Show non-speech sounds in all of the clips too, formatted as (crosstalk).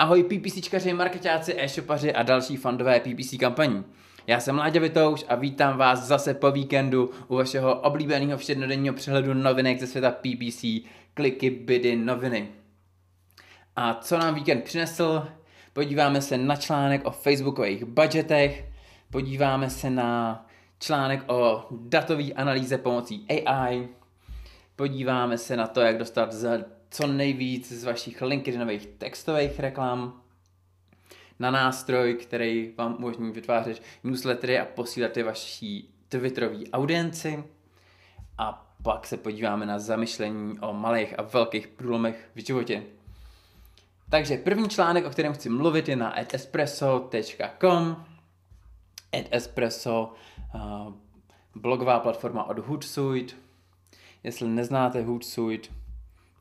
Ahoj PPCčkaři, marketáci, e-shopaři a další fandové PPC kampaní. Já jsem Láďa Vitouš a vítám vás zase po víkendu u vašeho oblíbeného všednodenního přehledu novinek ze světa PPC, kliky, bydy, noviny. A co nám víkend přinesl? Podíváme se na článek o facebookových budgetech, podíváme se na článek o datové analýze pomocí AI, podíváme se na to, jak dostat za co nejvíc z vašich LinkedInových textových reklam na nástroj, který vám umožní vytvářet newslettery a posílat je vaší Twitterové audienci. A pak se podíváme na zamyšlení o malých a velkých průlomech v životě. Takže první článek, o kterém chci mluvit, je na edespresso.com. Edespresso, uh, blogová platforma od Hootsuite. Jestli neznáte Hootsuite,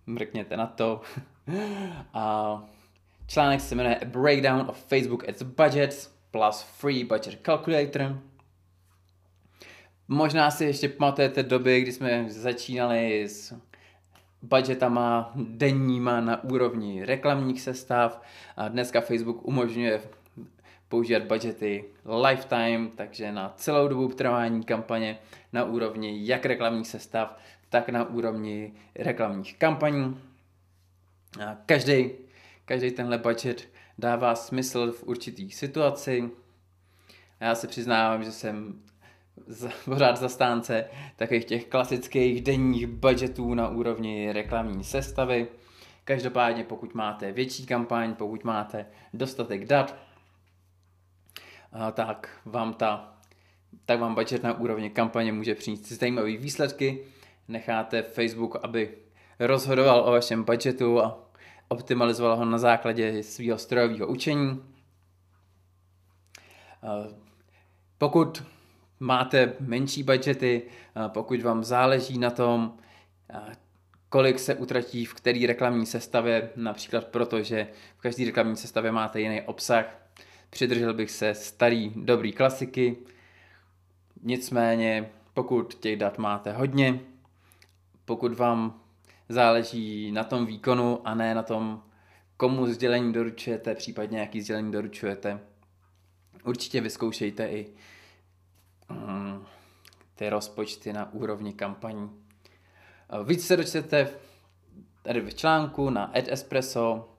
mrkněte na to. (laughs) A článek se jmenuje A Breakdown of Facebook Ads Budgets plus Free Budget Calculator. Možná si ještě pamatujete doby, kdy jsme začínali s budgetama denníma na úrovni reklamních sestav a dneska Facebook umožňuje používat budgety lifetime, takže na celou dobu trvání kampaně na úrovni jak reklamních sestav, tak na úrovni reklamních kampaní. Každý, každý tenhle budget dává smysl v určitý situaci. Já se přiznávám, že jsem z, (laughs) pořád zastánce takových těch klasických denních budgetů na úrovni reklamní sestavy. Každopádně pokud máte větší kampaň, pokud máte dostatek dat, tak vám ta tak vám budget na úrovni kampaně může přinést zajímavé výsledky necháte Facebook, aby rozhodoval o vašem budgetu a optimalizoval ho na základě svého strojového učení. Pokud máte menší budgety, pokud vám záleží na tom, kolik se utratí v který reklamní sestavě, například proto, že v každé reklamní sestavě máte jiný obsah, přidržel bych se starý dobrý klasiky, nicméně pokud těch dat máte hodně, pokud vám záleží na tom výkonu a ne na tom, komu sdělení doručujete, případně jaký sdělení doručujete. Určitě vyzkoušejte i um, ty rozpočty na úrovni kampaní. Víc se dočtete tady v článku na Ad Espresso,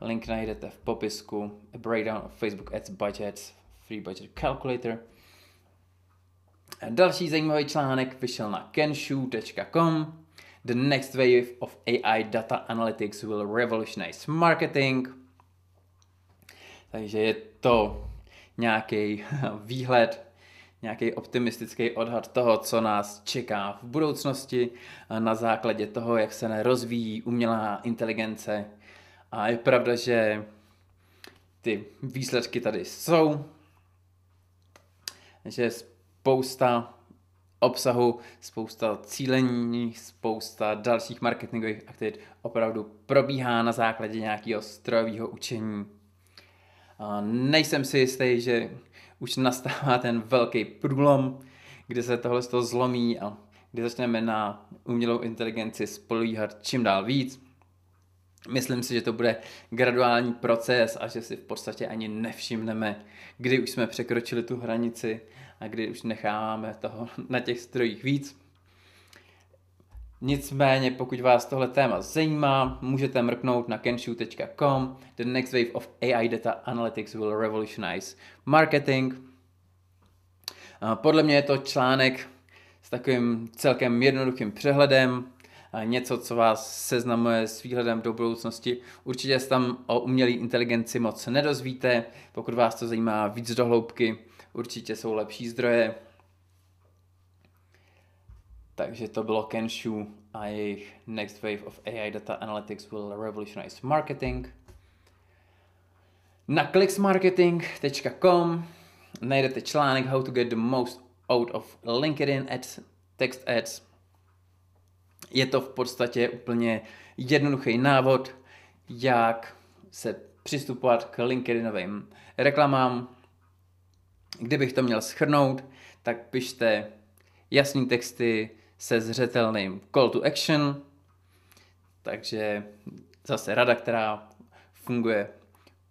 link najdete v popisku, a breakdown of Facebook Ads Budgets, Free Budget Calculator – Další zajímavý článek vyšel na kenshu.com. The next wave of AI data analytics will revolutionize marketing. Takže je to nějaký (laughs) výhled, nějaký optimistický odhad toho, co nás čeká v budoucnosti na základě toho, jak se rozvíjí umělá inteligence. A je pravda, že ty výsledky tady jsou, že spousta obsahu, spousta cílení, spousta dalších marketingových aktivit opravdu probíhá na základě nějakého strojového učení. A nejsem si jistý, že už nastává ten velký průlom, kdy se tohle z toho zlomí a kdy začneme na umělou inteligenci spolíhat čím dál víc. Myslím si, že to bude graduální proces a že si v podstatě ani nevšimneme, kdy už jsme překročili tu hranici a kdy už necháváme toho (laughs) na těch strojích víc. Nicméně, pokud vás tohle téma zajímá, můžete mrknout na kenshu.com. The next wave of AI data analytics will revolutionize marketing. Podle mě je to článek s takovým celkem jednoduchým přehledem, něco, co vás seznamuje s výhledem do budoucnosti. Určitě se tam o umělé inteligenci moc nedozvíte, pokud vás to zajímá víc do hloubky, určitě jsou lepší zdroje. Takže to bylo Kenshu a jejich Next Wave of AI Data Analytics will revolutionize marketing. Na clicksmarketing.com najdete článek How to get the most out of LinkedIn ads, text ads. Je to v podstatě úplně jednoduchý návod, jak se přistupovat k LinkedInovým reklamám, Kdybych to měl schrnout, tak pište jasný texty se zřetelným call to action, takže zase rada, která funguje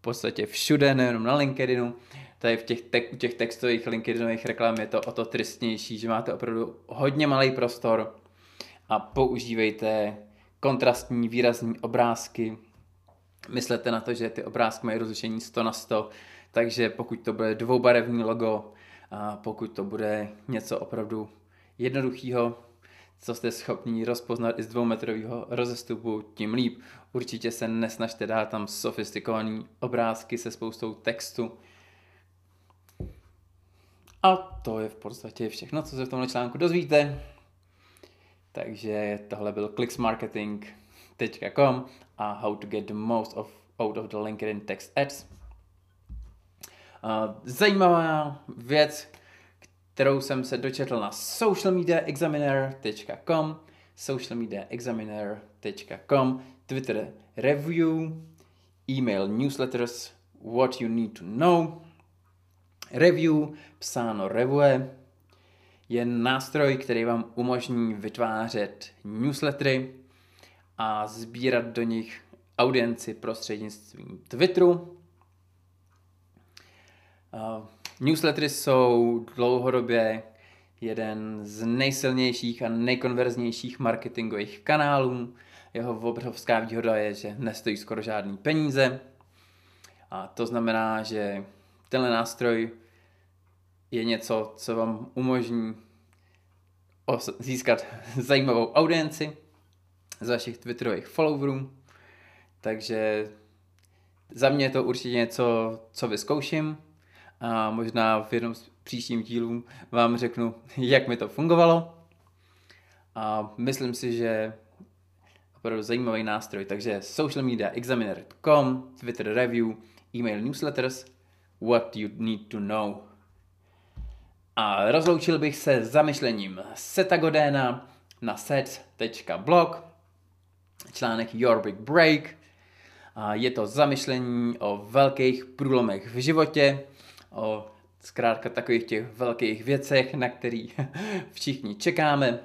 podstatě všude, nejenom na LinkedInu. Tady v těch, te- u těch textových LinkedInových reklam je to o to tristnější, že máte opravdu hodně malý prostor a používejte kontrastní, výrazní obrázky. Myslete na to, že ty obrázky mají rozlišení 100 na 100, takže pokud to bude dvoubarevní logo, a pokud to bude něco opravdu jednoduchého, co jste schopni rozpoznat i z dvoumetrového rozestupu, tím líp. Určitě se nesnažte dát tam sofistikované obrázky se spoustou textu. A to je v podstatě všechno, co se v tomhle článku dozvíte. Takže tohle byl clicksmarketing.com a how to get the most of, out of the LinkedIn text ads. Zajímavá věc, kterou jsem se dočetl na socialmediaexaminer.com socialmediaexaminer.com Twitter review, email newsletters, what you need to know. Review, psáno revue, je nástroj, který vám umožní vytvářet newslettery a sbírat do nich audienci prostřednictvím Twitteru. Uh, newslettery jsou dlouhodobě jeden z nejsilnějších a nejkonverznějších marketingových kanálů. Jeho obrovská výhoda je, že nestojí skoro žádný peníze. A to znamená, že tenhle nástroj je něco, co vám umožní získat (laughs) zajímavou audienci z vašich Twitterových followerů. Takže za mě je to určitě něco, co vyzkouším a možná v jednom z příštím dílů vám řeknu, jak mi to fungovalo. A myslím si, že opravdu zajímavý nástroj. Takže social media examiner.com, Twitter review, email newsletters, what you need to know. A rozloučil bych se zamyšlením Seta Godéna na set.blog, článek Your Big Break. A je to zamyšlení o velkých průlomech v životě, o zkrátka takových těch velkých věcech, na který (laughs) všichni čekáme.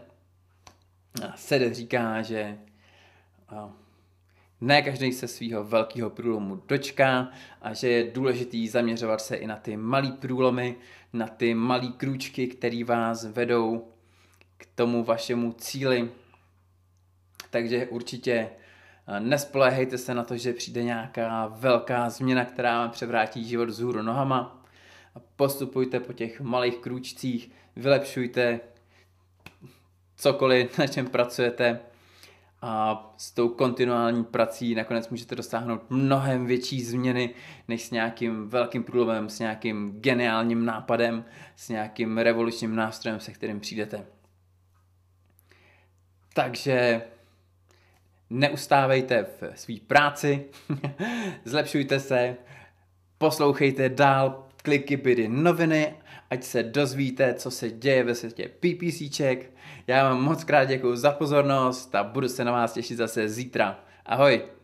A Sede říká, že ne každý se svého velkého průlomu dočká a že je důležitý zaměřovat se i na ty malé průlomy, na ty malé krůčky, které vás vedou k tomu vašemu cíli. Takže určitě nespolehejte se na to, že přijde nějaká velká změna, která vám převrátí život z hůru nohama. Postupujte po těch malých krůčcích, vylepšujte cokoliv, na čem pracujete, a s tou kontinuální prací nakonec můžete dosáhnout mnohem větší změny, než s nějakým velkým průlomem, s nějakým geniálním nápadem, s nějakým revolučním nástrojem, se kterým přijdete. Takže neustávejte v své práci, (laughs) zlepšujte se, poslouchejte dál kliky bydy noviny, ať se dozvíte, co se děje ve světě PPCček. Já vám moc krát děkuji za pozornost a budu se na vás těšit zase zítra. Ahoj!